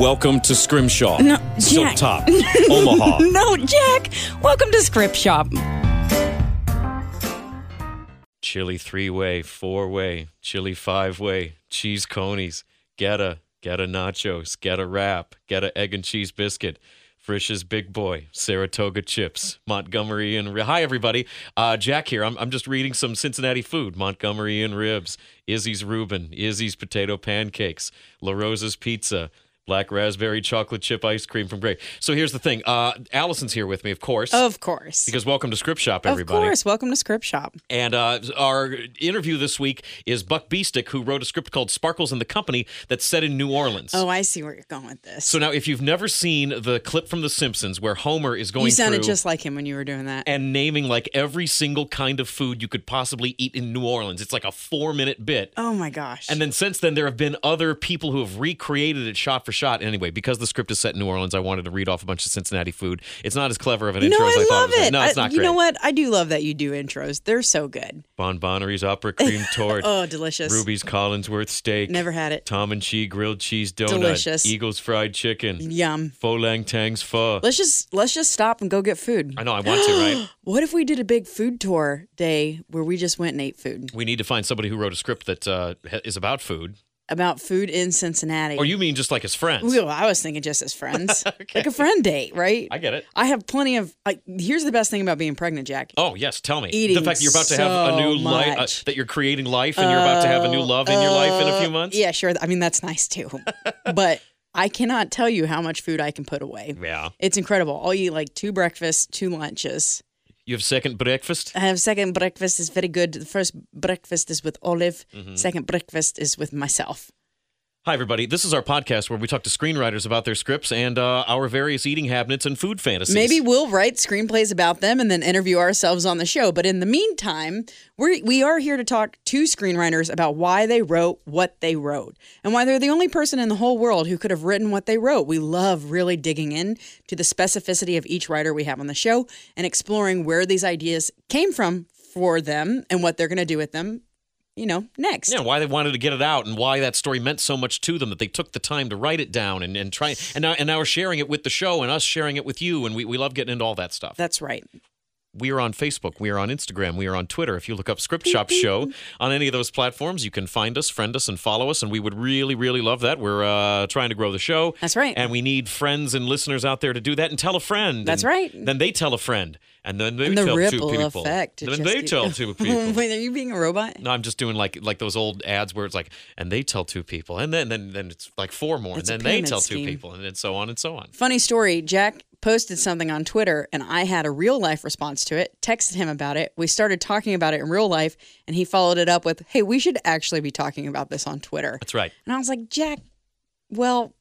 Welcome to Scrimshaw. No, Silk Jack. Top. Omaha. No, Jack! Welcome to Script Shop. Chili three way, four way, chili five way, cheese conies, get a, get a nachos, get a wrap, get a egg and cheese biscuit. Frisch's Big Boy, Saratoga Chips, Montgomery Inn Ri- Hi everybody, uh, Jack here. I'm, I'm just reading some Cincinnati food: Montgomery Inn ribs, Izzy's Reuben, Izzy's potato pancakes, La Rosa's Pizza, black raspberry chocolate chip ice cream from Gray. So here's the thing: uh, Allison's here with me, of course, Of course. because welcome to Script Shop, everybody. of course. Welcome to Script Shop. And uh, our interview this week is Buck Biestek, who wrote a script called Sparkles and the Company that's set in New Orleans. Oh, I see where you're going with this. So now, if you've never seen the clip from The Simpsons where Homer is going you sounded just like him when you were doing that. and naming like every single kind of food you could possibly eat in New Orleans, it's like a four-minute bit. oh my gosh. And then since then, there have been other people who have recreated it shot for shot. Anyway, because the script is set in New Orleans, I wanted to read off a bunch of Cincinnati food. It's not as clever of an no, intro as I I thought love it was. it. No, it's I- not you great. know what? I do love that you do intros. They're so good. Bonbonneries opera cream tort. Oh, delicious. Ruby's Collinsworth steak. Never had it. Tom and Chee grilled cheese donut. Delicious. Eagles fried chicken. Yum. Pho Lang Thang's pho. Let's just let's just stop and go get food. I know I want to, right? What if we did a big food tour day where we just went and ate food We need to find somebody who wrote a script that uh, is about food. About food in Cincinnati? Or you mean just like as friends? Well, I was thinking just as friends, like a friend date, right? I get it. I have plenty of. I, here's the best thing about being pregnant, Jack. Oh yes, tell me Eating the fact that you're about to have a new life, uh, that you're creating life, and you're about to have a new love in your life in a few months. Uh, Yeah, sure. I mean, that's nice too. but I cannot tell you how much food I can put away. Yeah. It's incredible. I'll eat like two breakfasts, two lunches. You have second breakfast. I have second breakfast is very good. The first breakfast is with Olive. Mm-hmm. Second breakfast is with myself. Hi everybody. This is our podcast where we talk to screenwriters about their scripts and uh, our various eating habits and food fantasies. Maybe we'll write screenplays about them and then interview ourselves on the show. But in the meantime, we we are here to talk to screenwriters about why they wrote what they wrote and why they're the only person in the whole world who could have written what they wrote. We love really digging in to the specificity of each writer we have on the show and exploring where these ideas came from for them and what they're going to do with them, you know, next. Yeah, why they wanted to get it out and why that story meant so much to them that they took the time to write it down and, and try and now and now we're sharing it with the show and us sharing it with you and we, we love getting into all that stuff. That's right. We are on Facebook, we are on Instagram, we are on Twitter. If you look up Script Shop Show on any of those platforms, you can find us, friend us, and follow us, and we would really, really love that. We're uh, trying to grow the show. That's right. And we need friends and listeners out there to do that and tell a friend. That's And right. Then they tell a friend, and then they And the tell ripple two people. effect. it Then they tell two people. Wait, are you being a robot? No, I'm just doing like like those old ads where it's like, and they tell two people, and then then then it's like four more, It's and then they tell scheme. two people, and then so on and so on. Funny story, Jack posted something on Twitter and I had a real life response to it, texted him about it. We started talking about it in real life and he followed it up with, "Hey, we should actually be talking about this on Twitter." That's right. And I was like, "Jack, well,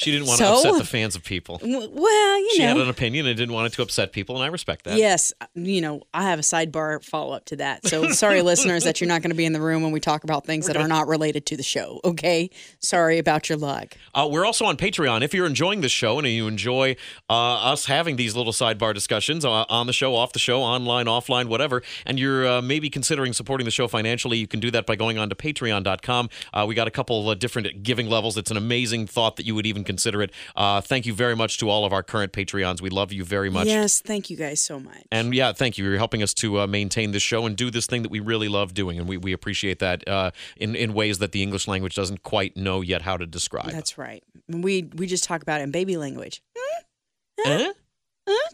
She didn't want to upset the fans of people. well, you She had an opinion and didn't want it to upset people, and I respect that. Yes, you know, I have a sidebar follow up to that. So sorry, listeners, that you're not going to be in the room when we talk about things that are not related to the show. Okay, sorry about your luck. Uh, we're also on Patreon. If you're enjoying the show and you enjoy uh, us having these little sidebar discussions uh, on the show, off the show, online, offline, whatever, and you're uh, maybe considering supporting the show financially, you can do that by going on to patreon.com. Uh, we got a couple of different giving levels. It's an amazing thought that you would even consider it. Uh, thank you very much to all of our current Patreons. We love you very much. Yes, thank you guys so much. And yeah, thank you. You're helping us to uh, maintain this show and do this thing that we really love doing, and we, we appreciate that uh, in in ways that the English language doesn't quite know yet how to describe. That's right. We we just talk about it in baby language. Eh?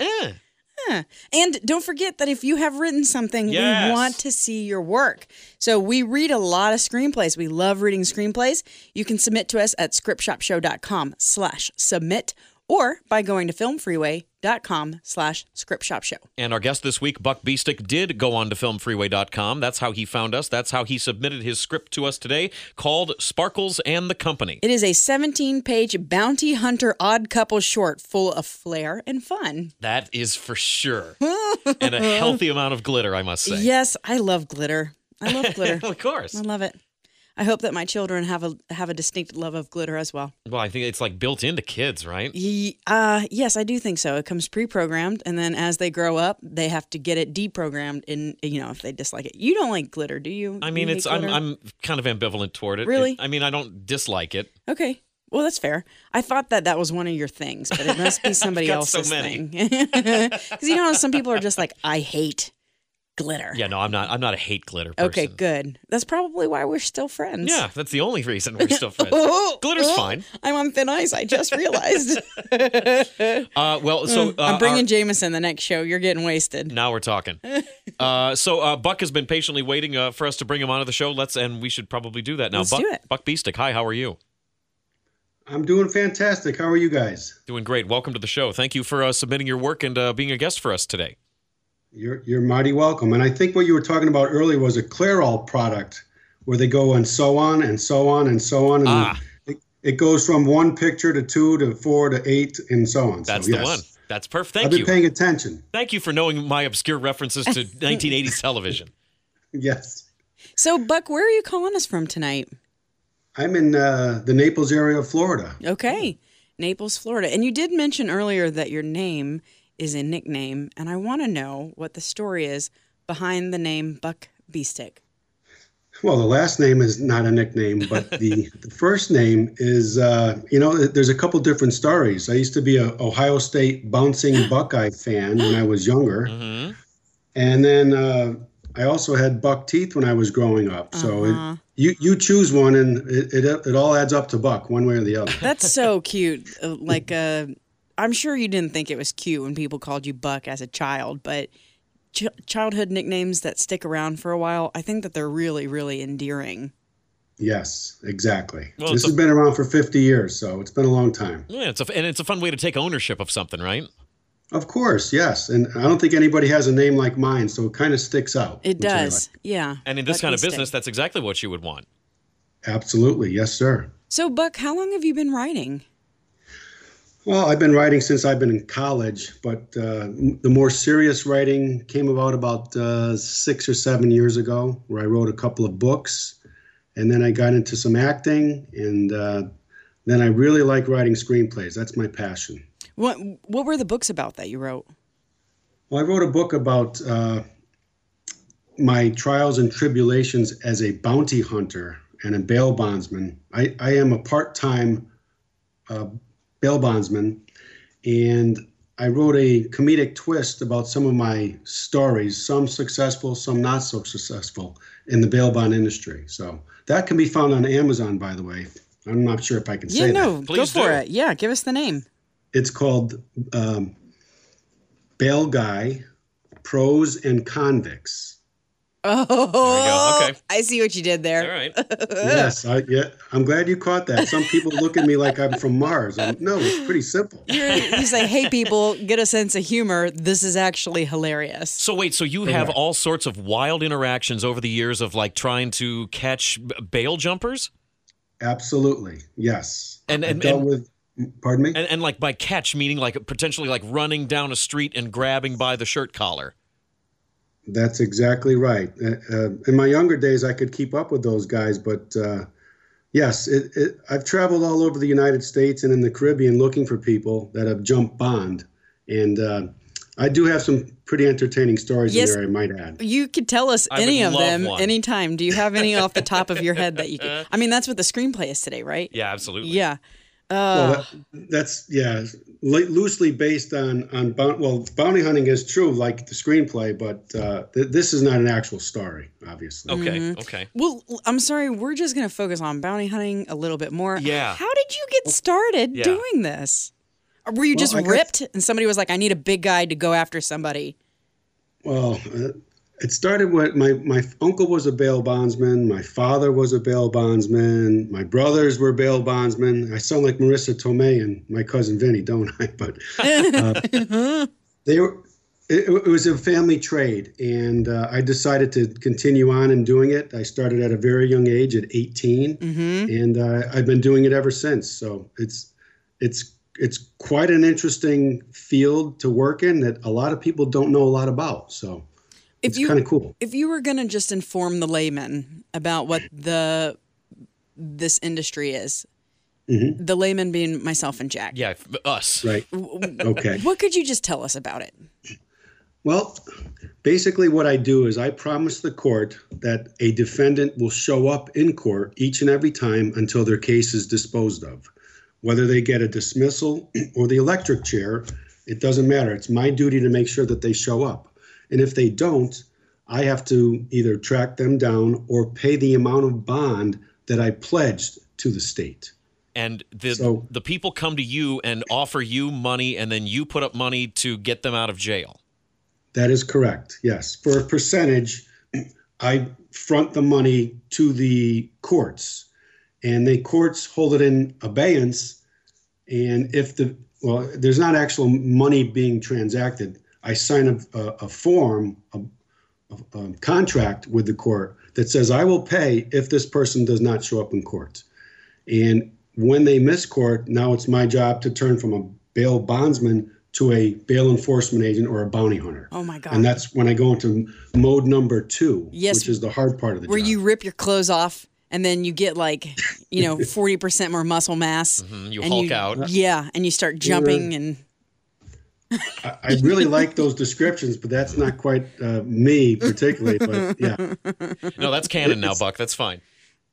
Eh. Huh. And don't forget that if you have written something, Yes. we want to see your work. So we read a lot of screenplays. We love reading screenplays. You can submit to us at scriptshopshow.com slash submit or by going to filmfreeway.com slash scriptshopshow. And our guest this week, Buck Biestek, did go on to filmfreeway.com. That's how he found us. That's how he submitted his script to us today called Sparkles and the Company. It is a 17 page bounty hunter odd couple short full of flair and fun. That is for sure. and a healthy amount of glitter, I must say. Yes, I love glitter. I love glitter. of course. I love it. I hope that my children have a have a distinct love of glitter as well. Well, I think it's like built into kids, right? Ye- uh, yes, I do think so. It comes pre-programmed, and then as they grow up, they have to get it deprogrammed. And you know, if they dislike it, you don't like glitter, do you? I mean, You it's I'm? I'm kind of ambivalent toward it. Really? It- I mean, I don't dislike it. okay. Well, that's fair. I thought that that was one of your things, but it must be somebody so else's many. thing. Because you know, some people are just like, I hate glitter. Yeah, no, I'm not. I'm not a hate glitter person. Okay, good. That's probably why we're still friends. Yeah, that's the only reason we're still friends. Oh, Glitter's oh, fine. I'm on thin ice. I just realized. Uh, well, so uh, Mm, I'm bringing our- Jameson the next show. You're getting wasted. now we're talking. Uh, so uh, Buck has been patiently waiting uh, for us to bring him onto the show. Let's and we should probably do that now. Let's Buck, do it. Buck Biestek, hi, how are you? I'm doing fantastic. How are you guys? Doing great. Welcome to the show. Thank you for uh, submitting your work and uh, being a guest for us today. You're you're mighty welcome. And I think what you were talking about earlier was a Clairol product where they go and so on and so on and so on. And Ah. it, it goes from one picture to two to four to eight and so on. That's so, the yes. one. That's perfect. Thank I've Thank been you. paying attention. Thank you for knowing my obscure references to 1980s television. Yes. So, Buck, where are you calling us from tonight? I'm in uh, the Naples area of Florida. Okay, Naples, Florida. And you did mention earlier that your name is a nickname, and I want to know what the story is behind the name Buck Biestek. Well, the last name is not a nickname, but the, the first name is, uh, you know, there's a couple different stories. I used to be a Ohio State bouncing Buckeye fan when I was younger. hmm And then uh, I also had buck teeth when I was growing up. So Uh-huh. it, you you choose one, and it, it it all adds up to buck one way or the other. That's so cute. Uh, Like, uh, I'm sure you didn't think it was cute when people called you Buck as a child, but ch- childhood nicknames that stick around for a while, I think that they're really, really endearing. yes, exactly. Well, this a- has been around for 50 years, so it's been a long time. Yeah, it's a, and it's a fun way to take ownership of something, right? Of course, yes. And I don't think anybody has a name like mine, so it kind of sticks out. It which I does, yeah. And in this kind of Biestek. business, that's exactly what you would want. Absolutely, yes, sir. So, Buck, how long have you been writing? Well, I've been writing since I've been in college, but uh, the more serious writing came about about uh, six or seven years ago, where I wrote a couple of books, and then I got into some acting, and uh, then I really like writing screenplays. That's my passion. What What were the books about that you wrote? Well, I wrote a book about uh, my trials and tribulations as a bounty hunter and a bail bondsman. I, I am a part time uh, bail bondsman, and I wrote a comedic twist about some of my stories, some successful, some not so successful in the bail bond industry. So that can be found on Amazon, by the way. I'm not sure if I can Yeah, say no, that. go for do. it. Yeah, give us the name. It's called um, Bail Guy Pros and Convicts. Oh, Okay. I see what you did there. All right. yes, I, yeah, I'm glad you caught that. Some people look at me like I'm from Mars. I'm, no, it's pretty simple. You're, you say, "Hey, people, get a sense of humor. This is actually hilarious." So wait, so you have all sorts of wild interactions over the years of like trying to catch b- bail jumpers, Absolutely, yes. And- I and- dealt and- with. Pardon me. and and like by catch meaning like potentially like running down a street and grabbing by the shirt collar. That's exactly right. Uh, uh, in my younger days, I could keep up with those guys, but uh, yes, it, it, I've traveled all over the United States and in the Caribbean looking for people that have jumped bond, and uh, I do have some pretty entertaining stories Yes. in there. I might add. You could tell us I any of them one. anytime. Do you have any off the top of your head that you could? I mean, that's what the screenplay is today, right? Yeah, absolutely. Yeah. Well, Uh, that, that's yeah, lo- loosely based on on boun- well, bounty hunting is true, like the screenplay, but uh, th- this is not an actual story, obviously. Okay. Mm-hmm. Okay. well, I'm sorry. We're just going to focus on bounty hunting a little bit more. Yeah. How did you get started Yeah. doing this? Or were you just I got- ripped and somebody was like, "I need a big guy to go after somebody"? Well, uh, It started with my my uncle was a bail bondsman, my father was a bail bondsman, my brothers were bail bondsmen. I sound like Marisa Tomei and my cousin Vinny, don't I? But uh, they were. It, it, was a family trade, and uh, I decided to continue on in doing it. I started at a very young age, at 18, Mm-hmm. and uh, I've been doing it ever since. So it's it's it's quite an interesting field to work in that a lot of people don't know a lot about. So If it's you kind of cool. if you were going to just inform the layman about what the this industry is, Mm-hmm. the layman being myself and Jack, Yeah, us. Right. Okay. what could you just tell us about it? Well, basically, what I do is I promise the court that a defendant will show up in court each and every time until their case is disposed of. Whether they get a dismissal or the electric chair, it doesn't matter. It's my duty to make sure that they show up. And if they don't, I have to either track them down or pay the amount of bond that I pledged to the state. And the So- the people come to you and offer you money, and then you put up money to get them out of jail. That is correct. Yes. For a percentage, I front the money to the courts, and the courts hold it in abeyance. And if the well, there's not actual money being transacted. I sign a, a, a form, a, a, a contract with the court that says I will pay if this person does not show up in court. And when they miss court, now it's my job to turn from a bail bondsman to a bail enforcement agent or a bounty hunter. Oh my god! And that's when I go into mode number two, Yes. which is the hard part of the where job. you rip your clothes off and then you get like you know 40% more muscle mass Mhm, you and hulk out. yeah and you start jumping and I, I really like those descriptions, but that's not quite uh, me particularly. But yeah, No, that's canon now, Buck. That's fine.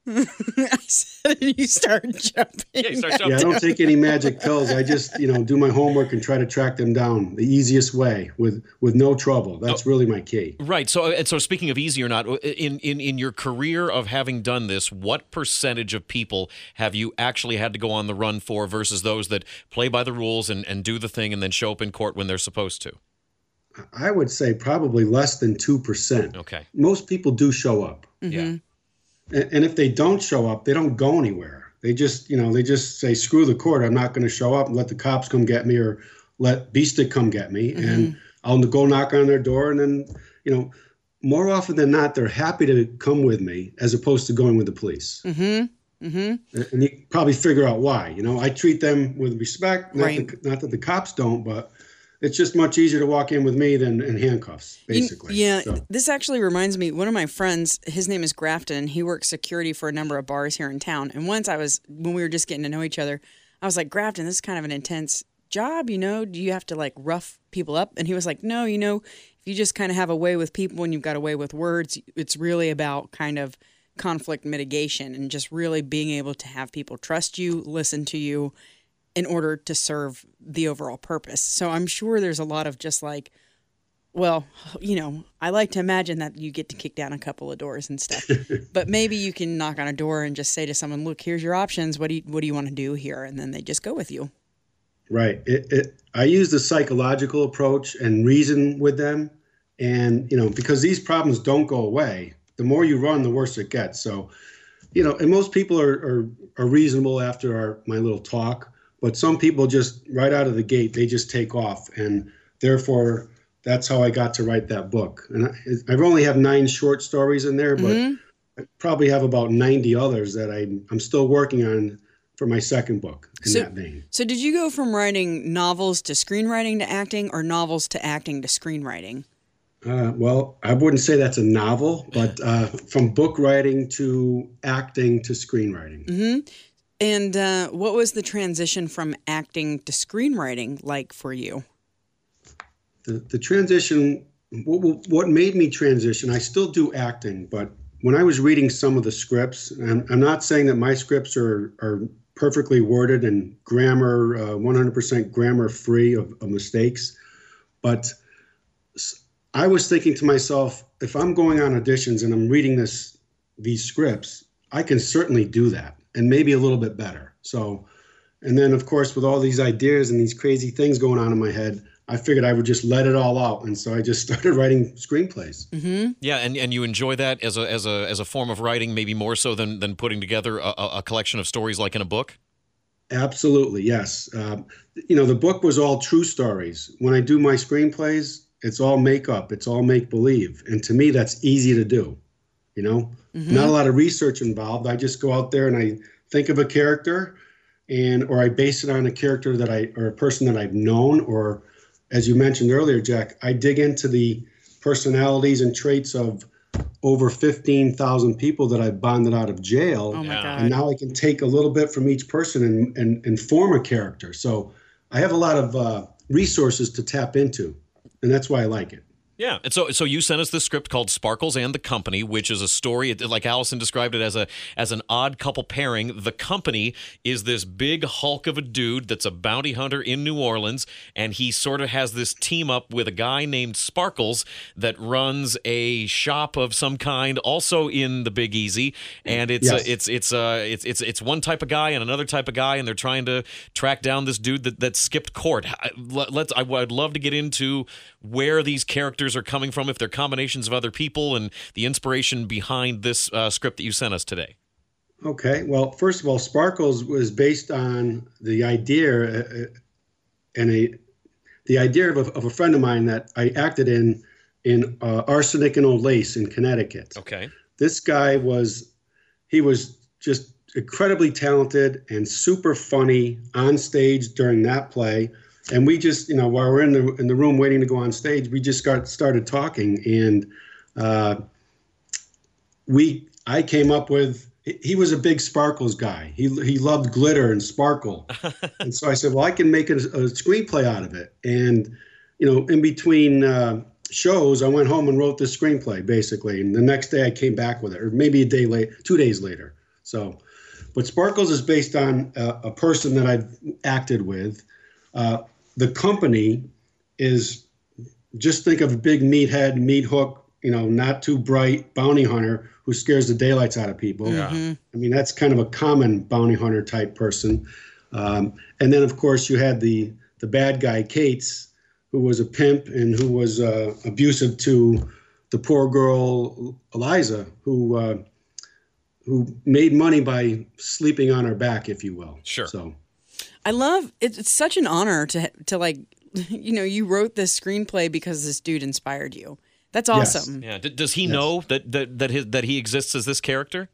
I said you start jumping Yeah, you start yeah, jumping. I don't take any magic pills. I just you know do my homework and try to track them down the easiest way with with no trouble. That's really my key. Right. So, and so speaking of easy or not, uh, in, in in your career of having done this, what percentage of people have you actually had to go on the run for versus those that play by the rules and, and do the thing and then show up in court when they're supposed to? I would say probably less than two percent. Okay. Most people do show up. Mm-hmm. Yeah. And, and if they don't show up, they don't go anywhere. They just, you know, they just say, "Screw the court! I'm not going to show up and let the cops come get me, or let Biestek come get me." And I'll go knock on their door, and then, you know, more often than not, they're happy to come with me as opposed to going with the police. mm-hmm mm-hmm And- you probably figure out why. You know, I treat them with respect. Not, Right. that, not that the cops don't, but it's just much easier to walk in with me than in handcuffs, You- basically. yeah, So- this actually reminds me. One of my friends, his name is Grafton. He works security for a number of bars here in town. And once I was, when we were just getting to know each other, I was like, Grafton, this is kind of an intense job. You know, do you have to like rough people up? And he was like, No, you know, if you just kind of have a way with people and you've got a way with words, it's really about kind of conflict mitigation and just really being able to have people trust you, listen to you, in order to serve the overall purpose. So I'm sure there's a lot of just like, well, you know, I like to imagine that you get to kick down a couple of doors and stuff. but maybe you can knock on a door and just say to someone, "Look, here's your options. What do you what do you want to do here?" And then they just go with you. Right. It, it, I use the psychological approach and reason with them. And, you know, because these problems don't go away, the more you run, the worse it gets. So, you know, and most people are, are, are reasonable after our, my little talk, but some people just right out of the gate, they just take off. And therefore, that's how I got to write that book. And I, I've only have nine short stories in there, but Mhm. I probably have about 90 others that I, I'm still working on for my second book in So- that vein. So, did you go from writing novels to screenwriting to acting, or novels to acting to screenwriting? Uh, well, I wouldn't say that's a novel, but uh, from book writing to acting to screenwriting. hmm And uh, what was the transition from acting to screenwriting like for you? The, the transition, what, what made me transition, I still do acting, but when I was reading some of the scripts, and I'm, I'm not saying that my scripts are, are perfectly worded and grammar, uh, 100% grammar free of, of mistakes, but I was thinking to myself, if I'm going on auditions and I'm reading this these scripts, I can certainly do that and maybe a little bit better. So, and then of course with all these ideas and these crazy things going on in my head, I figured I would just let it all out, and so I just started writing screenplays. Mm-hmm. Yeah, and, and you enjoy that as a as a as a form of writing, maybe more so than than putting together a, a collection of stories like in a book. Absolutely, yes. Um, you know, the book was all true stories. When I do my screenplays, it's all make up, it's all make believe, and to me, that's easy to do. You know, mm-hmm. not a lot of research involved. I just go out there and I think of a character, and or I base it on a character that I or a person that I've known, or as you mentioned earlier, Jack, I dig into the personalities and traits of over 15,000 people that I've bonded out of jail. Oh my God. And now I can take a little bit from each person and, and, and form a character. So I have a lot of uh, resources to tap into, and that's why I like it. Yeah, and so so you sent us this script called Sparkles and the Company, which is a story like Allison described it as a as an odd couple pairing. The Company is this big hulk of a dude that's a bounty hunter in New Orleans, and he sort of has this team up with a guy named Sparkles that runs a shop of some kind, also in the Big Easy, and it's yes. it's it's uh it's it's it's one type of guy and another type of guy, and they're trying to track down this dude that that skipped court. Let's I would love to get into where these characters characters are coming from, if they're combinations of other people, and the inspiration behind this uh, script that you sent us today. Okay. Well, first of all, Sparkles was based on the idea uh, uh, and a the idea of a, of a friend of mine that I acted in in uh, Arsenic and Old Lace in Connecticut. Okay. This guy was he was just incredibly talented and super funny on stage during that play and we just you know while we're in the in the room waiting to go on stage we just got started talking and uh, we i came up with he was a big sparkles guy. He, he loved glitter and sparkle. And so i said well i can make a, a screenplay out of it. And you know in between uh, shows i went home and wrote this screenplay basically. And the next day i came back with it or maybe a day late two days later. So but sparkles is based on a, a person that i've acted with. Uh, the company is just think of a big meathead, meat hook, you know, not too bright bounty hunter who scares the daylights out of people. Yeah. Mm-hmm. I mean, that's kind of a common bounty hunter type person. Um, and then, of course, you had the the bad guy, Cates, who was a pimp and who was uh, abusive to the poor girl, Eliza, who uh, who made money by sleeping on her back, if you will. Sure. So I love it's such an honor to to like you know you wrote this screenplay because this dude inspired you. That's awesome. Yes. Yeah. D- does he yes. know that that that his, that he exists as this character?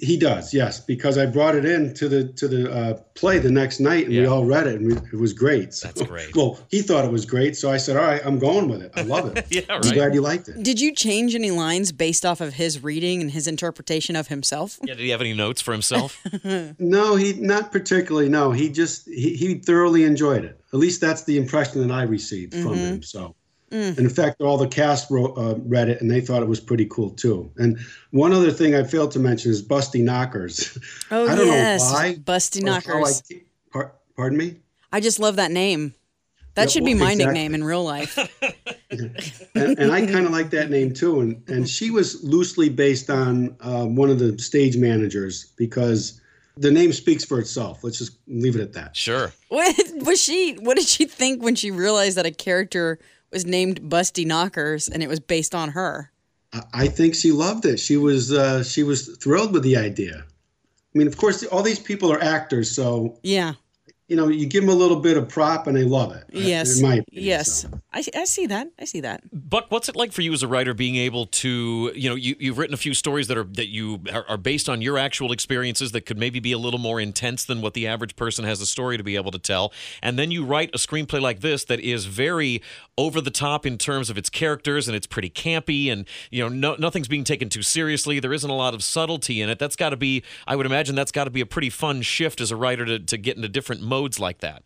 He does, yes, because I brought it in to the to the uh, play the next night, and yeah. we all read it, and we, it was great. So, That's great. Well, he thought it was great, so I said, "All right, I'm going with it. I love it. yeah, right. I'm glad you liked it." Did you change any lines based off of his reading and his interpretation of himself? Yeah, did he have any notes for himself? no, he not particularly. No, he just he, he thoroughly enjoyed it. At least that's the impression that I received mm-hmm. from him. So Mm. And in fact, all the cast wrote, uh, read it and they thought it was pretty cool too. And one other thing I failed to mention is Busty Knockers. Oh, I don't yes. know why. Busty Knockers. I, par, pardon me? I just love that name. That yeah, should be my exactly. nickname in real life. and, and, I kind of like that name too. And, and she was loosely based on uh, one of the stage managers because the name speaks for itself. Let's just leave it at that. Sure. What was she? What did she think when she realized that a character was named Busty Knockers, and it was based on her. I think she loved it. She was uh, she was thrilled with the idea. I mean, of course, all these people are actors, so yeah, you know, you give them a little bit of prop and they love it. Yes. Opinion, yes. So. I, I see that. I see that. Buck, what's it like for you as a writer being able to, you know, you, you've written a few stories that are that you are, are based on your actual experiences that could maybe be a little more intense than what the average person has a story to be able to tell. And then you write a screenplay like this that is very over the top in terms of its characters and it's pretty campy and, you know, no, nothing's being taken too seriously. There isn't a lot of subtlety in it. That's got to be, I would imagine that's got to be a pretty fun shift as a writer to, to get into different modes modes like that.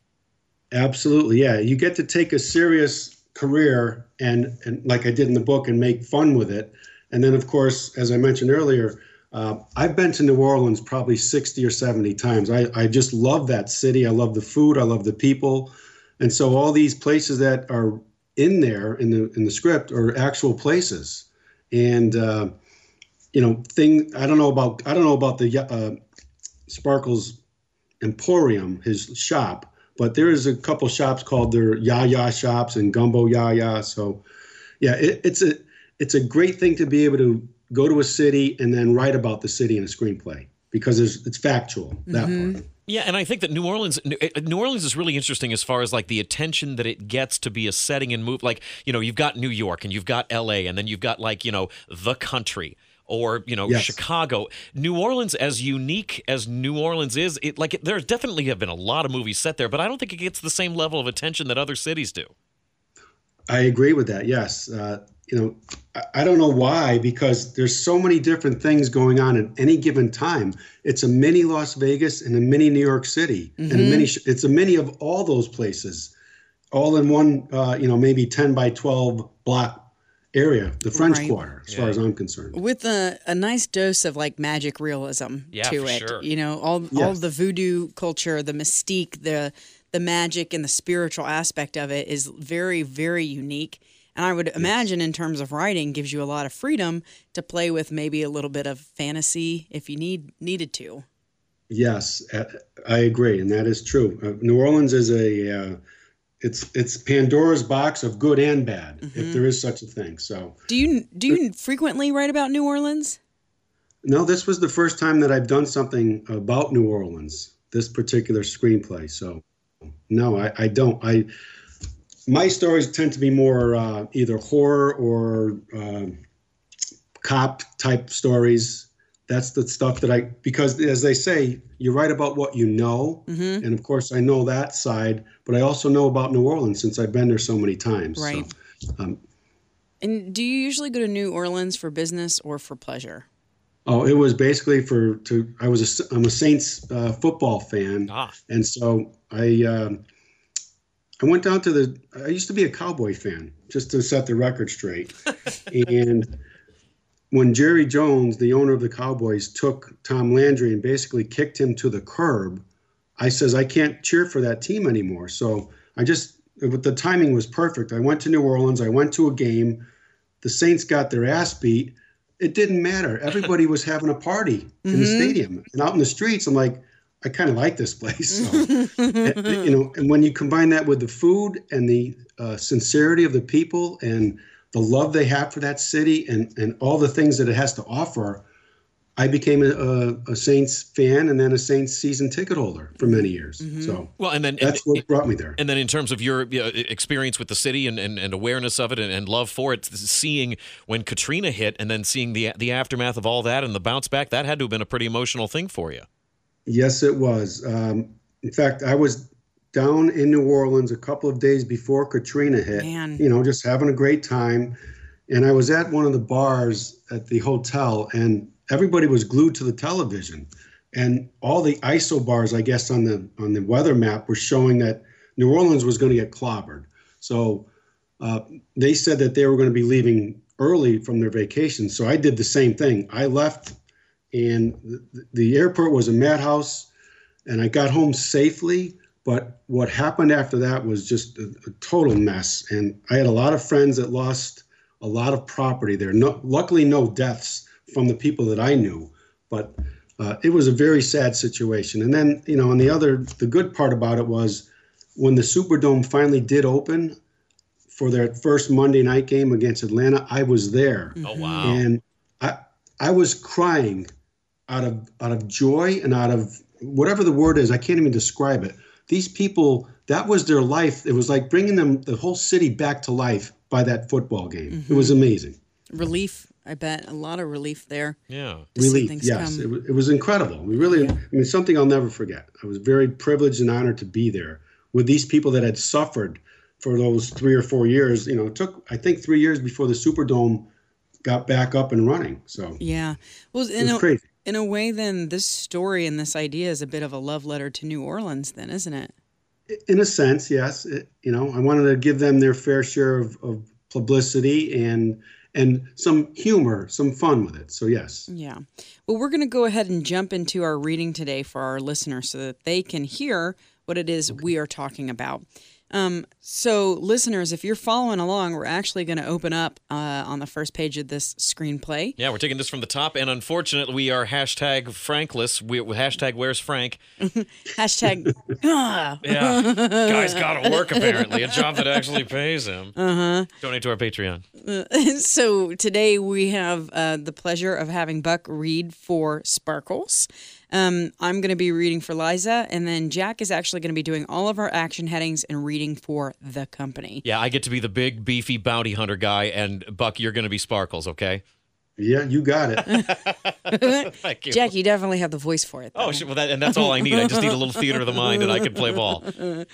Absolutely, yeah. You get to take a serious career and, and like I did in the book and make fun with it. And then, of course, as I mentioned earlier, uh, I've been to New Orleans probably 60 or 70 times. I, I just love that city. I love the food. I love the people. And so all these places that are in there in the in the script are actual places. And uh, you know, thing I don't know about I don't know about the uh, Sparkles Emporium, his shop. but there is a couple shops called their Yaya shops and Gumbo Yaya. So, yeah, it, it's a it's a great thing to be able to go to a city and then write about the city in a screenplay because it's, it's factual that part. Yeah, and I think that New Orleans, New uh, New Orleans is really interesting as far as like the attention that it gets to be a setting and move. Like you know, you've got New York and you've got L.A. and then you've got like you know the country or you know Yes. Chicago. New Orleans, as unique as New Orleans is, it like there definitely have been a lot of movies set there, but I don't think it gets the same level of attention that other cities do. I agree with that. Yes, uh, you know, I, I don't know why because there's so many different things going on at any given time. It's a mini Las Vegas and a mini New York City and a mini. It's a mini of all those places, all in one. Uh, you know, maybe ten by twelve block area, the French Right. Quarter, as far as I'm concerned. with a, a nice dose of like magic realism Yeah, to for it. sure. You know, all all the voodoo culture, the mystique, the the magic and the spiritual aspect of it is very, very unique. And I would imagine in terms of writing gives you a lot of freedom to play with maybe a little bit of fantasy if you need needed to. Yes, uh, I agree, and that is true. Uh, New Orleans is a. Uh, it's it's Pandora's box of good and bad, if there is such a thing. So. Do you do you frequently write about New Orleans? No, this was the first time that I've done something about New Orleans, this particular screenplay. So, no, I, I don't. I my stories tend to be more uh, either horror or uh, cop type stories. That's the stuff that I because as they say, you write about what you know, Mm-hmm. and of course I know that side, but I also know about New Orleans since I've been there so many times. So, Right. And do you usually go to New Orleans for business or for pleasure? Oh, it was basically for to. I was a, I'm a Saints uh, football fan, Ah. and so I um, I went down to the. I used to be a Cowboy fan, just to set the record straight. and when Jerry Jones, the owner of the Cowboys, took Tom Landry and basically kicked him to the curb, I says I can't cheer for that team anymore. So I just, but the timing was perfect. I went to New Orleans. I went to a game. The Saints got their ass beat. It didn't matter. Everybody was having a party in the stadium and out in the streets. I'm like, I kind of like this place. So, and- you know, and when you combine that with the food and the uh, sincerity of the people and the love they have for that city and, and all the things that it has to offer, I became a, a, a Saints fan and then a Saints season ticket holder for many years. So Well, and then that's what brought me there. And then, in terms of your uh, experience with the city and, and, and awareness of it and, and love for it, seeing when Katrina hit and then seeing the the aftermath of all that and the bounce back, that had to have been a pretty emotional thing for you. Yes, it was. Um, in fact, I was down in New Orleans a couple of days before Katrina hit. Man. You know, just having a great time. And I was at one of the bars at the hotel, and everybody was glued to the television. And all the isobars, I guess, on the on the weather map were showing that New Orleans was going to get clobbered. So uh, they said that they were going to be leaving early from their vacation. So I did the same thing. I left and the, the airport was a madhouse and i got home safely but what happened after that was just a, a total mess and i had a lot of friends that lost a lot of property there no, luckily no deaths from the people that i knew but uh, it was a very sad situation and then you know on the other the good part about it was when the superdome finally did open for their first monday night game against atlanta i was there Oh wow! and I I was crying out of out of joy and out of whatever the word is. I can't even describe it. These people, that was their life. It was like bringing them the whole city back to life by that football game. It was mm-hmm. amazing. Relief, I bet. A lot of relief there. yeah. Relief, yes, it, wa- it was incredible. We really, I mean, something I'll never forget. I was very privileged and honored to be there with these people that had suffered for those three or four years. You know, it took I think three years before the Superdome got back up and running. So Yeah. Well, it was a, crazy. In a way, then this story and this idea is a bit of a love letter to New Orleans, then, isn't it? in a sense, yes. It, you know, I wanted to give them their fair share of, of publicity and and some humor, some fun with it. So yes, Yeah. Well, we're going to go ahead and jump into our reading today for our listeners so that they can hear what it is we are talking about. Um, so, listeners, if you're following along, we're actually going to open up uh, on the first page of this screenplay. Yeah, we're taking this from the top, and unfortunately, we are hashtag Frankless. We hashtag Where's Frank? Hashtag. ah. Yeah, guy's got to work apparently, a job that actually pays him. Uh huh. Donate to our Patreon. so today we have uh, the pleasure of having Buck read for Sparkles. Um, I'm going to be reading for Liza, and then Jack is actually going to be doing all of our action headings and reading for the company. Yeah, I get to be the big beefy bounty hunter guy, and Buck, you're going to be Sparkles. Okay. Yeah, you got it. Thank you. Jack, you definitely have the voice for it. Oh, well, that, and that's all I need. I just need a little theater of the mind, and I can play ball.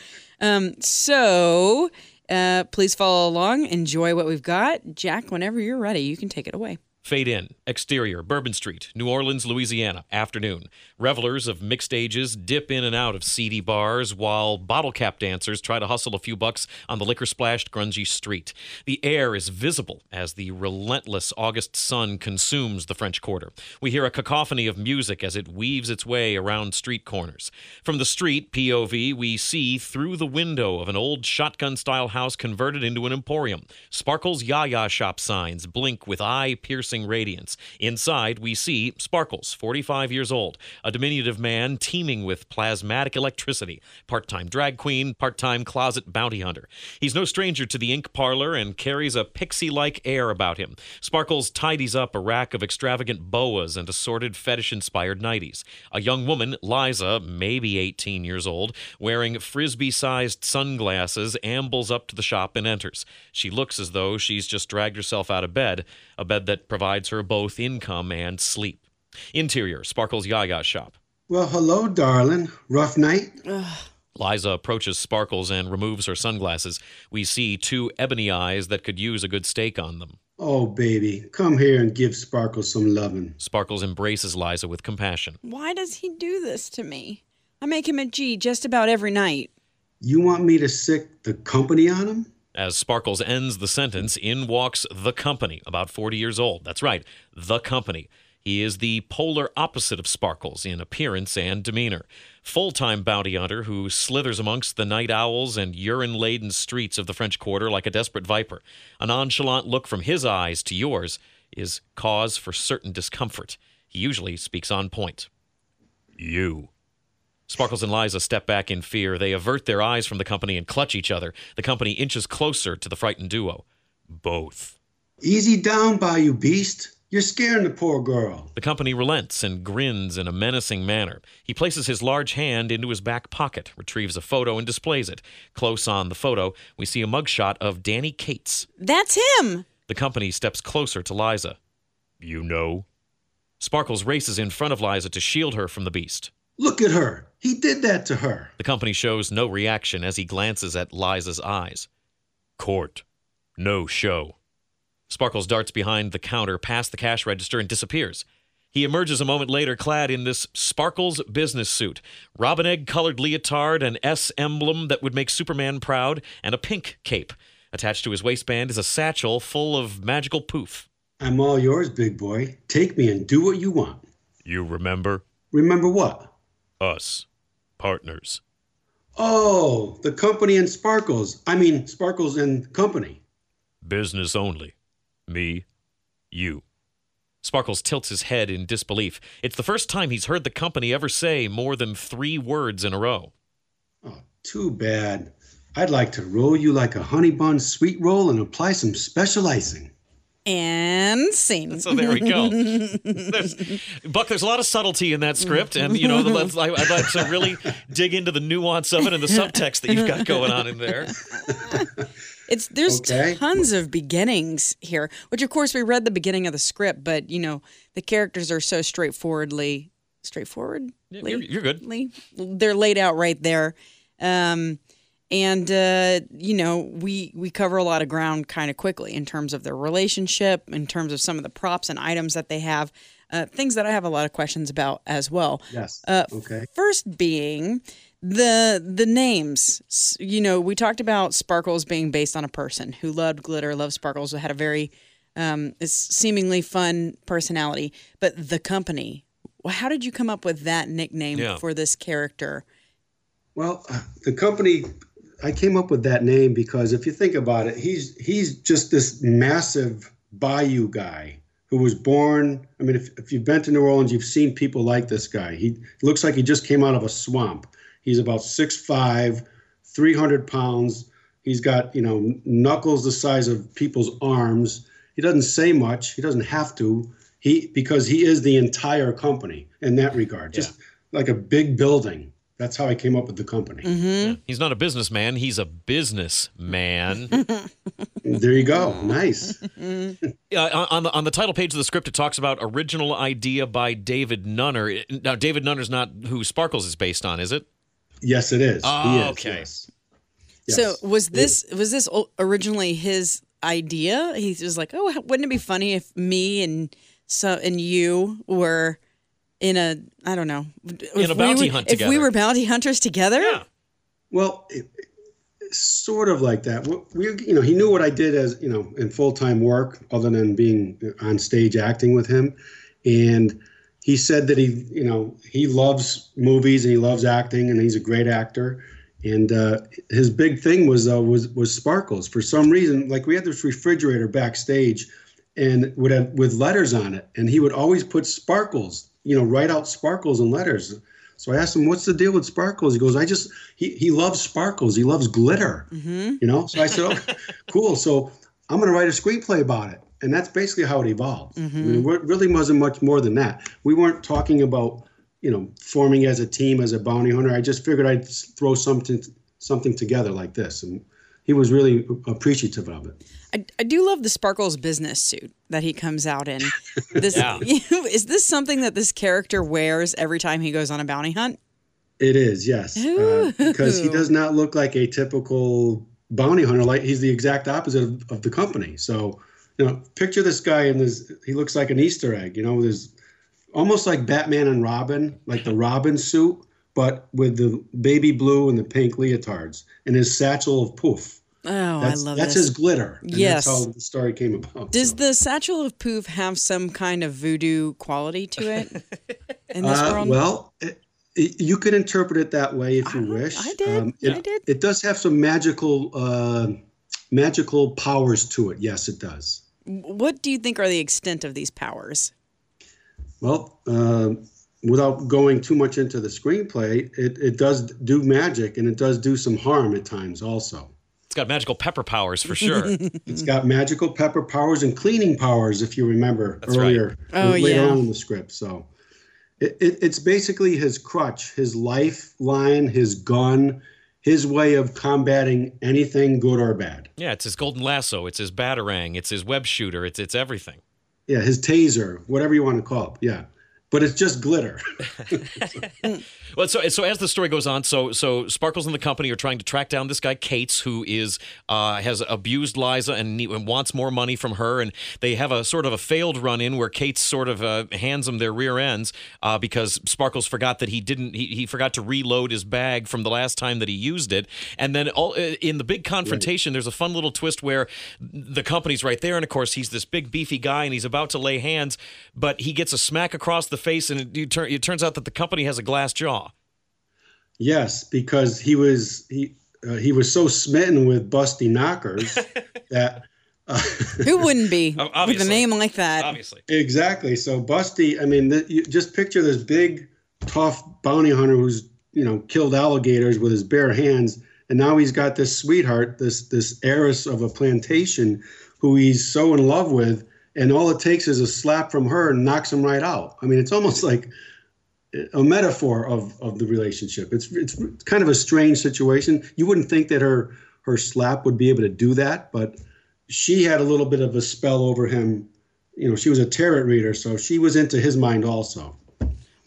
So uh, please follow along, enjoy what we've got. Jack, whenever you're ready, you can take it away. Fade in. Exterior, Bourbon Street, New Orleans, Louisiana. Afternoon. Revelers of mixed ages dip in and out of seedy bars while bottle cap dancers try to hustle a few bucks on the liquor splashed, grungy street. The air is visible as the relentless August sun consumes the French Quarter. We hear a cacophony of music as it weaves its way around street corners. From the street, POV, we see through the window of an old shotgun style house converted into an emporium. Sparkles Yaya shop signs blink with eye piercing radiance. Inside, we see Sparkles, 45 years old, a diminutive man teeming with plasmatic electricity, part time drag queen, part time closet bounty hunter. He's no stranger to the ink parlor and carries a pixie like air about him. Sparkles tidies up a rack of extravagant boas and assorted fetish inspired nighties. A young woman, Liza, maybe 18 years old, wearing frisbee sized sunglasses, ambles up to the shop and enters. She looks as though she's just dragged herself out of bed, a bed that provides her both income and sleep. Interior, Sparkle's Yaya shop. well, hello, darling. Rough night? Liza approaches Sparkles and removes her sunglasses. We see two ebony eyes that could use a good steak on them. Oh, baby, come here and give Sparkles some lovin'. Sparkles embraces Liza with compassion. Why does he do this to me? I make him a G just about every night. You want me to sick the company on him? As Sparkles ends the sentence, in walks the company, about 40 years old. That's right, the company. He is the polar opposite of Sparkles in appearance and demeanor. Full time bounty hunter who slithers amongst the night owls and urine laden streets of the French Quarter like a desperate viper. A nonchalant look from his eyes to yours is cause for certain discomfort. He usually speaks on point. You. Sparkles and Liza step back in fear. They avert their eyes from the company and clutch each other. The company inches closer to the frightened duo. Both. Easy down by you, beast. You're scaring the poor girl. The company relents and grins in a menacing manner. He places his large hand into his back pocket, retrieves a photo, and displays it. Close on the photo, we see a mugshot of Danny Cates. That's him. The company steps closer to Liza. You know? Sparkles races in front of Liza to shield her from the beast. Look at her. He did that to her. The company shows no reaction as he glances at Liza's eyes. Court. No show. Sparkles darts behind the counter, past the cash register, and disappears. He emerges a moment later clad in this Sparkles business suit, robin egg colored leotard, an S emblem that would make Superman proud, and a pink cape. Attached to his waistband is a satchel full of magical poof. I'm all yours, big boy. Take me and do what you want. You remember? Remember what? Us. Partners. Oh, the company and Sparkles. I mean, Sparkles and company. Business only. Me. You. Sparkles tilts his head in disbelief. It's the first time he's heard the company ever say more than three words in a row. Oh, too bad. I'd like to roll you like a honey bun sweet roll and apply some special icing. And scene. So there we go. There's, Buck, there's a lot of subtlety in that script, and you know, let's, I, I'd like to really dig into the nuance of it and the subtext that you've got going on in there. It's there's Okay. tons of beginnings here, which of course we read the beginning of the script, but you know the characters are so straightforwardly straightforward. Yeah, You're, you're good. They're laid out right there, um, and uh, you know we we cover a lot of ground kind of quickly in terms of their relationship, in terms of some of the props and items that they have, uh, things that I have a lot of questions about as well. Yes. Uh, okay. First being the the names. You know, we talked about Sparkles being based on a person who loved glitter, loved sparkles, had a very um, it's seemingly fun personality. But the company, well, how did you come up with that nickname Yeah. for this character? Well, uh, the company, I came up with that name because if you think about it, he's he's just this massive bayou guy who was born. I mean, if, if you've been to New Orleans, you've seen people like this guy. He looks like he just came out of a swamp. He's about 6'5, 300 pounds. He's got, you know, knuckles the size of people's arms. He doesn't say much. He doesn't have to. He because he is the entire company in that regard. Just like a big building. That's how I came up with the company. Mm-hmm. He's not a businessman. He's a businessman. There you go. Nice. uh, on the on the title page of the script, it talks about original idea by David Nunner. Now, David Nunner's not who Sparkles is based on, is it? Yes, it is. Oh, he is, okay. Yes. So was this was this originally his idea? He was like, "Oh, wouldn't it be funny if me and so and you were in a I don't know if a we bounty were- hunt If we were bounty hunters together, Yeah. Well, it, sort of like that. We, we- you know, he knew what I did as you know in full time work, other than being on stage acting with him, and he said that he, you know, he loves movies and he loves acting and he's a great actor. And uh, his big thing was uh, was was sparkles. For some reason, like we had this refrigerator backstage, and would have with letters on it, and he would always put sparkles. You know, write out sparkles and letters. So I asked him, "What's the deal with sparkles?" He goes, "I just he he loves sparkles. He loves glitter." Mm-hmm. You know. So I said, "Oh, cool." So I'm going to write a screenplay about it, and that's basically how it evolved. Mm-hmm. mean, it really wasn't much more than that. We weren't talking about you know forming as a team as a bounty hunter. I just figured I'd throw something something together like this, and he was really appreciative of it. I, I do love the Sparkles business suit that he comes out in. This Yeah. is this something that this character wears every time he goes on a bounty hunt? It is, yes, uh, because he does not look like a typical bounty hunter. Like he's the exact opposite of, of the company. So, you know, picture this guy in this. He looks like an Easter egg. You know, there's almost like Batman and Robin, like the Robin suit, but with the baby blue and the pink leotards and his satchel of poof. Oh, That's, I love that's this. his glitter. And Yes. that's how the story came about. Does so. the satchel of poof have some kind of voodoo quality to it in this Uh, world? well, it, it, you can interpret it that way if you wish. I did. it, I did. It does have some magical, uh, magical powers to it. Yes, it does. what do you think are the extent of these powers? Well, uh, without going too much into the screenplay, it, it does do magic and it does do some harm at times also. It's got magical pepper powers for sure. It's got magical pepper powers and cleaning powers, if you remember That's right. earlier, Oh, later yeah. on in the script. So it, it, it's basically his crutch, his lifeline, his gun, his way of combating anything good or bad. yeah, it's his golden lasso. It's his batarang. It's his web shooter. It's it's everything. Yeah, his taser, whatever you want to call it. Yeah. But it's just glitter. Well, so so as the story goes on, so so Sparkles and the company are trying to track down this guy Cates, who is uh, has abused Liza and, and wants more money from her, and they have a sort of a failed run in where Cates sort of uh, hands them their rear ends uh, because Sparkles forgot that he didn't he, he forgot to reload his bag from the last time that he used it, and then all uh, in the big confrontation, there's a fun little twist where the company's right there, and of course he's this big beefy guy, and he's about to lay hands, but he gets a smack across the face, and it, you turn, it turns out that the company has a glass jaw. Yes, because he was he uh, he was so smitten with Busty Knockers that uh, Who wouldn't be Oh, with obviously. a name like that? Obviously. exactly. So Busty, I mean, th- you just picture this big, tough bounty hunter who's you know killed alligators with his bare hands, and now he's got this sweetheart, this this heiress of a plantation, who he's so in love with, and all it takes is a slap from her and knocks him right out. I mean, it's almost like a metaphor of, of the relationship. It's it's kind of a strange situation. You wouldn't think that her her slap would be able to do that, but she had a little bit of a spell over him. You know, she was a tarot reader, so she was into his mind also.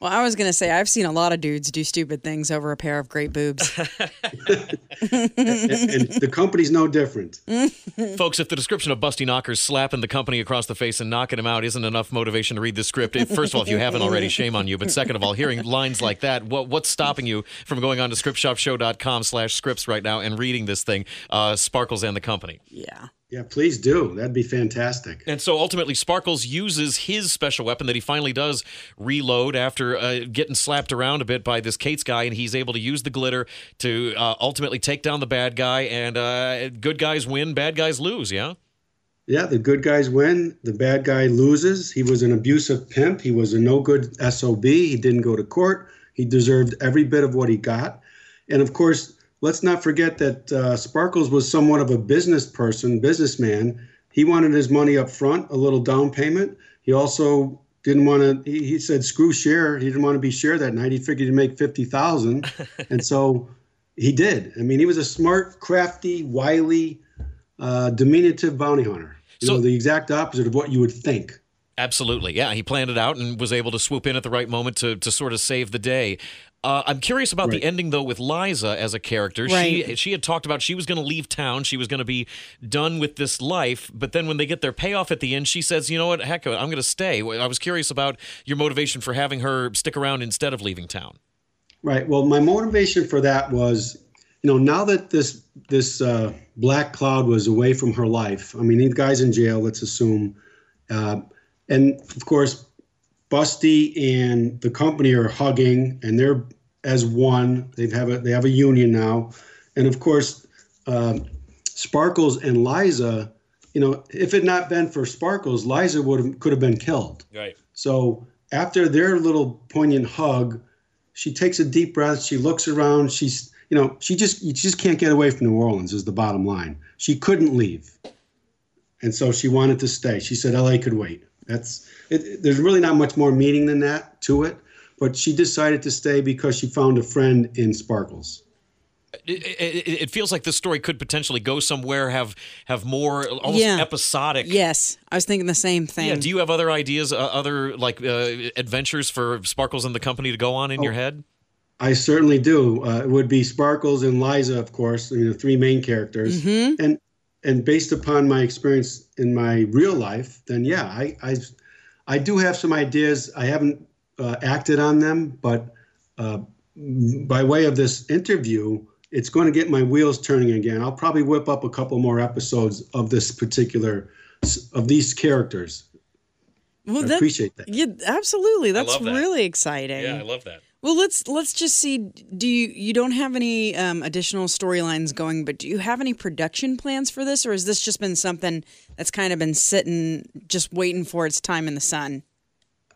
Well, I was going to say I've seen a lot of dudes do stupid things over a pair of great boobs. And, and the company's no different. Folks, if the description of Busty Knockers slapping the company across the face and knocking him out isn't enough motivation to read the script, if, first of all, if you haven't already, shame on you. But second of all, hearing lines like that, what, what's stopping you from going on to scriptshopshow.com slash scripts right now and reading this thing, uh, Sparkles and the Company? yeah. Yeah, please do. That'd be fantastic. And so ultimately, Sparkles uses his special weapon that he finally does reload after uh, getting slapped around a bit by this Cates guy, and he's able to use the glitter to uh, ultimately take down the bad guy. And uh, good guys win, bad guys lose. Yeah. Yeah, the good guys win. The bad guy loses. He was an abusive pimp. He was a no good SOB. He didn't go to court. He deserved every bit of what he got. And of course, let's not forget that uh, Sparkles was somewhat of a business person, businessman. He wanted his money up front, a little down payment. He also didn't want to. He, he, said, "Screw share." He didn't want to be share that night. He figured he'd make fifty thousand, and so he did. I mean, he was a smart, crafty, wily, uh, diminutive bounty hunter. You so, know, the exact opposite of what you would think. Absolutely. Yeah, he planned it out and was able to swoop in at the right moment to, to sort of save the day. Uh, I'm curious about right. the ending though with Liza as a character. Right. She she had talked about she was going to leave town. She was going to be done with this life. But then when they get their payoff at the end, she says, "You know what? Heck, I'm going to stay." I was curious about your motivation for having her stick around instead of leaving town. Right. Well, my motivation for that was, you know, now that this this uh, black cloud was away from her life. I mean, the guy's in jail. Let's assume, uh, and of course, Busty and the company are hugging, and they're as one. They have a they have a union now, and of course, uh, Sparkles and Liza. You know, if it not been for Sparkles, Liza would have could have been killed. Right. So after their little poignant hug, she takes a deep breath. She looks around. She's you know she just you just can't get away from New Orleans. Is the bottom line. She couldn't leave, and so she wanted to stay. She said L.A. could wait. That's it, there's really not much more meaning than that to it. But she decided to stay because she found a friend in Sparkles. It, it, it, feels like this story could potentially go somewhere, have have more almost yeah. episodic. Yes, I was thinking the same thing. Yeah. Do you have other ideas, uh, other like uh, adventures for Sparkles and the company to go on in oh, your head? I certainly do. Uh, it would be Sparkles and Liza, of course, you know, three main characters, mm-hmm. and and based upon my experience in my real life, then yeah, I I, I do have some ideas. I haven't uh, acted on them, but uh, by way of this interview, it's going to get my wheels turning again. I'll probably whip up a couple more episodes of this particular of these characters. Well, I that, appreciate that. Yeah, absolutely. That's that. really exciting. Yeah, I love that. Well, let's let's just see. Do you you don't have any um, additional storylines going, but do you have any production plans for this, or has this just been something that's kind of been sitting, just waiting for its time in the sun?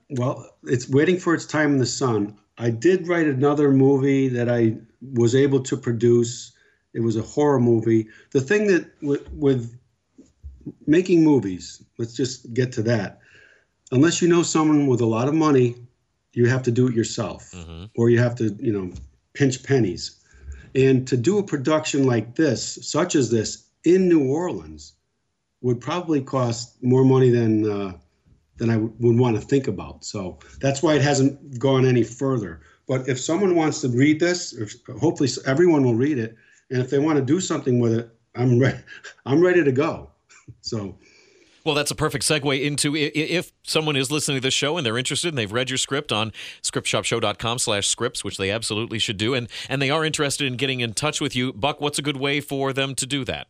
Well, it's waiting for its time in the sun. I did write another movie that I was able to produce. It was a horror movie. The thing that with, with making movies, let's just get to that. Unless you know someone with a lot of money you have to do it yourself mm-hmm. or you have to you know pinch pennies. And to do a production like this such as this in new orleans would probably cost more money than uh, than i w- would want to think about. So that's why it hasn't gone any further. But if someone wants to read this if, hopefully everyone will read it. And if they want to do something with it i'm ready i'm ready to go. So well, that's a perfect segue into if someone is listening to this show and they're interested and they've read your script on scriptshopshow.com slash scripts, which they absolutely should do, and, and they are interested in getting in touch with you, Buck, what's a good way for them to do that?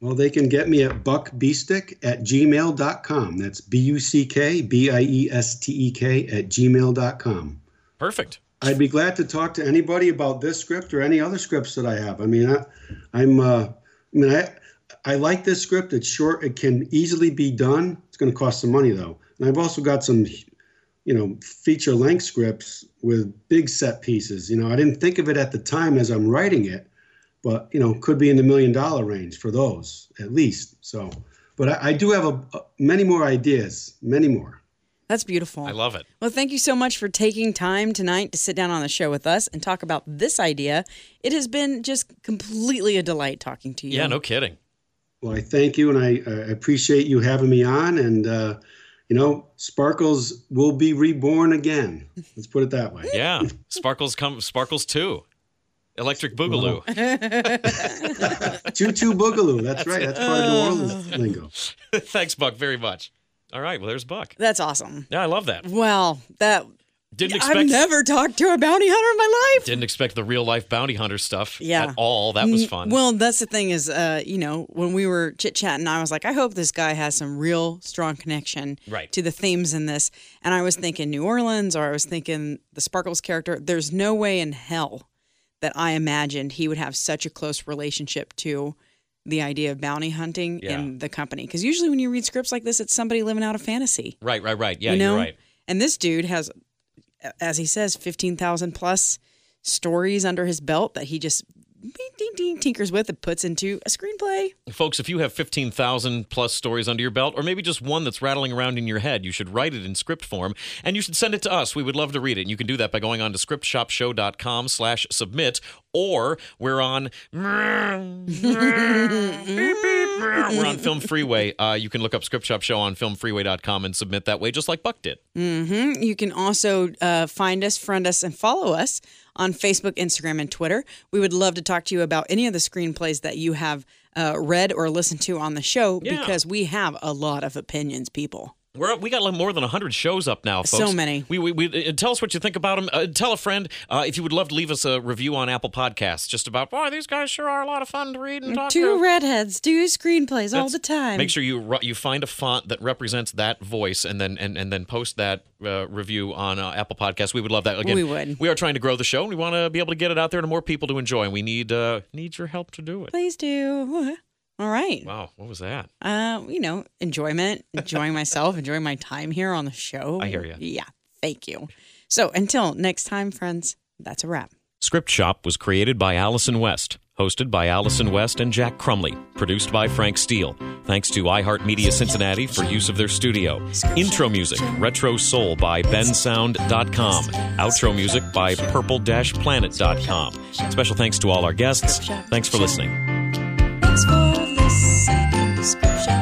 Well, they can get me at buckbiestek at gmail.com. That's B U C K B I E S T E K at gmail.com. Perfect. I'd be glad to talk to anybody about this script or any other scripts that I have. I mean, I, am uh, I mean, I, I like this script. It's short. It can easily be done. It's going to cost some money though. And I've also got some, you know, feature length scripts with big set pieces. You know, I didn't think of it at the time as I'm writing it, but you know, could be in the million dollar range for those at least. So, but I, I do have a, a, many more ideas, many more. That's beautiful. I love it. Well, thank you so much for taking time tonight to sit down on the show with us and talk about this idea. It has been just completely a delight talking to you. Yeah, no kidding. Well, I thank you, and I, I appreciate you having me on. And uh, you know, Sparkles will be reborn again. Let's put it that way. Yeah, Sparkles come. Sparkles too. Electric Boogaloo. Choo Choo Boogaloo. That's, That's right. That's part of New Orleans lingo. Thanks, Buck, very much. All right. Well, there's Buck. That's awesome. Yeah, I love that. Well, that Didn't expect. I've never talked to a bounty hunter in my life. didn't expect the real life bounty hunter stuff Yeah. at all. That was fun. Well, that's the thing is, uh, you know, when we were chit chatting, I was like, I hope this guy has some real strong connection Right. to the themes in this. And I was thinking New Orleans, or I was thinking the Sparkles character. There's no way in hell that I imagined he would have such a close relationship to the idea of bounty hunting Yeah. in the company. Because usually when you read scripts like this, it's somebody living out a fantasy. right, right, right. Yeah, you know? you're right. And this dude has, as he says, 15,000 plus stories under his belt that he just tinkers with and puts into a screenplay. Folks, if you have 15,000 plus stories under your belt, or maybe just one that's rattling around in your head, you should write it in script form and you should send it to us. We would love to read it. And you can do that by going on to scriptshopshow.com slash submit, or we're on we're on Film Freeway. Uh, you can look up Script Shop Show on filmfreeway.com and submit that way, just like Buck did. Mm-hmm. You can also uh, find us, friend us, and follow us on Facebook, Instagram, and Twitter. We would love to talk to you about any of the screenplays that you have uh, read or listened to on the show Yeah. because we have a lot of opinions, people. We're we got more than 100 shows up now, folks. So many. We, we, we uh, tell us what you think about them. Uh, tell a friend uh, if you would love to leave us a review on Apple Podcasts, just about boy, these guys sure are a lot of fun to read and talk Two to. redheads do screenplays all That's- the time. Make sure you you find a font that represents that voice, and then and, and then post that uh, review on uh, Apple Podcasts. We would love that. Again, We would. We are trying to grow the show, and we want to be able to get it out there to more people to enjoy. And we need uh, need your help to do it. Please do. All right. Wow, what was that? Uh, you know, enjoyment, enjoying myself, enjoying my time here on the show. I hear you. Yeah. Thank you. So until next time, friends, that's a wrap. Script Shop was created by Allison West, hosted by Allison West and Jack Crumley, produced by Frank Steele. Thanks to iHeartMedia Cincinnati for use of their studio. Intro music, Retro Soul by bensound.com. Outro music by purple-planet.com. Special thanks to all our guests. Thanks for listening links in the description.